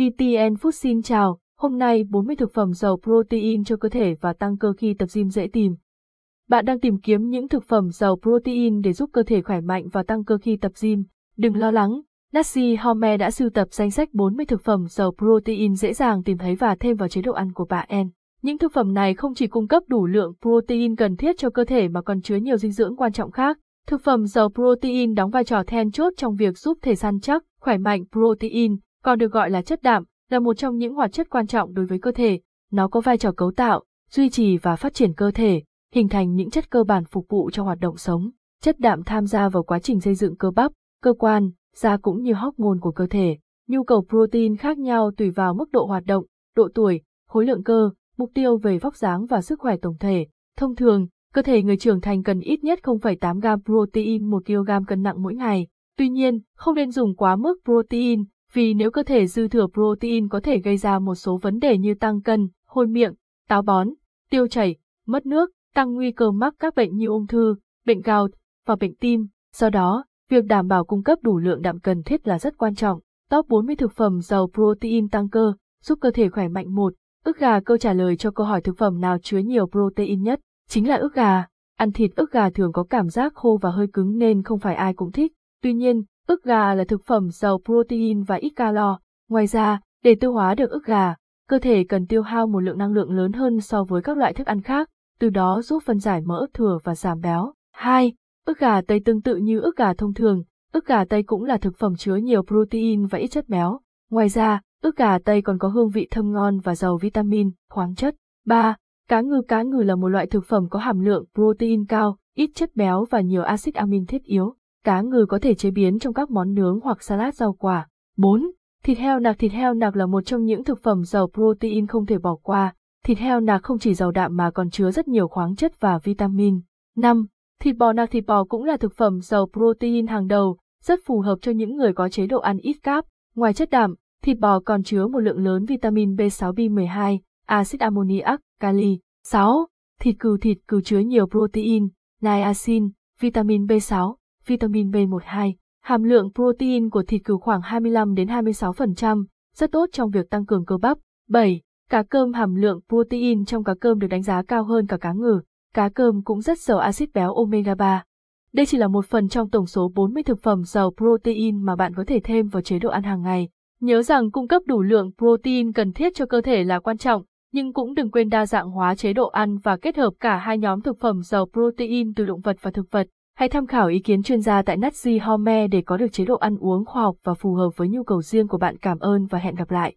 ETN Food xin chào, hôm nay 40 thực phẩm giàu protein cho cơ thể và tăng cơ khi tập gym dễ tìm. Bạn đang tìm kiếm những thực phẩm giàu protein để giúp cơ thể khỏe mạnh và tăng cơ khi tập gym. Đừng lo lắng, Nasi Home đã sưu tập danh sách 40 thực phẩm giàu protein dễ dàng tìm thấy và thêm vào chế độ ăn của bạn. Những thực phẩm này không chỉ cung cấp đủ lượng protein cần thiết cho cơ thể mà còn chứa nhiều dinh dưỡng quan trọng khác. Thực phẩm giàu protein đóng vai trò then chốt trong việc giúp thể săn chắc, khỏe mạnh protein, còn được gọi là chất đạm, là một trong những hoạt chất quan trọng đối với cơ thể. Nó có vai trò cấu tạo, duy trì và phát triển cơ thể, hình thành những chất cơ bản phục vụ cho hoạt động sống. Chất đạm tham gia vào quá trình xây dựng cơ bắp, cơ quan, da cũng như hormone của cơ thể. Nhu cầu protein khác nhau tùy vào mức độ hoạt động, độ tuổi, khối lượng cơ, mục tiêu về vóc dáng và sức khỏe tổng thể. Thông thường, cơ thể người trưởng thành cần ít nhất 0,8 g protein 1 kg cân nặng mỗi ngày. Tuy nhiên, không nên dùng quá mức protein, vì nếu cơ thể dư thừa protein có thể gây ra một số vấn đề như tăng cân, hôi miệng, táo bón, tiêu chảy, mất nước, tăng nguy cơ mắc các bệnh như ung thư, bệnh gout và bệnh tim. Do đó, việc đảm bảo cung cấp đủ lượng đạm cần thiết là rất quan trọng. Top 40 thực phẩm giàu protein tăng cơ, giúp cơ thể khỏe mạnh một. Ức gà câu trả lời cho câu hỏi thực phẩm nào chứa nhiều protein nhất, chính là ức gà. Ăn thịt ức gà thường có cảm giác khô và hơi cứng nên không phải ai cũng thích. Tuy nhiên, ức gà là thực phẩm giàu protein và ít calo. Ngoài ra, để tiêu hóa được ức gà, cơ thể cần tiêu hao một lượng năng lượng lớn hơn so với các loại thức ăn khác, từ đó giúp phân giải mỡ thừa và giảm béo. 2. Ức gà Tây tương tự như ức gà thông thường, ức gà Tây cũng là thực phẩm chứa nhiều protein và ít chất béo. Ngoài ra, ức gà Tây còn có hương vị thơm ngon và giàu vitamin, khoáng chất. 3. Cá ngừ Cá ngừ là một loại thực phẩm có hàm lượng protein cao, ít chất béo và nhiều axit amin thiết yếu. Cá ngừ có thể chế biến trong các món nướng hoặc salad rau quả. 4. Thịt heo nạc Thịt heo nạc là một trong những thực phẩm giàu protein không thể bỏ qua. Thịt heo nạc không chỉ giàu đạm mà còn chứa rất nhiều khoáng chất và vitamin. 5. Thịt bò nạc Thịt bò cũng là thực phẩm giàu protein hàng đầu, rất phù hợp cho những người có chế độ ăn ít cáp. Ngoài chất đạm, thịt bò còn chứa một lượng lớn vitamin B6 B12, axit ammoniac, kali. 6. Thịt cừu Thịt cừu chứa nhiều protein, niacin, vitamin B6, vitamin B12. Hàm lượng protein của thịt cừu khoảng 25 đến 26%, rất tốt trong việc tăng cường cơ bắp. 7. Cá cơm hàm lượng protein trong cá cơm được đánh giá cao hơn cả cá ngừ. Cá cơm cũng rất giàu axit béo omega 3. Đây chỉ là một phần trong tổng số 40 thực phẩm giàu protein mà bạn có thể thêm vào chế độ ăn hàng ngày. Nhớ rằng cung cấp đủ lượng protein cần thiết cho cơ thể là quan trọng, nhưng cũng đừng quên đa dạng hóa chế độ ăn và kết hợp cả hai nhóm thực phẩm giàu protein từ động vật và thực vật. Hãy tham khảo ý kiến chuyên gia tại Natsi Home để có được chế độ ăn uống khoa học và phù hợp với nhu cầu riêng của bạn. Cảm ơn và hẹn gặp lại.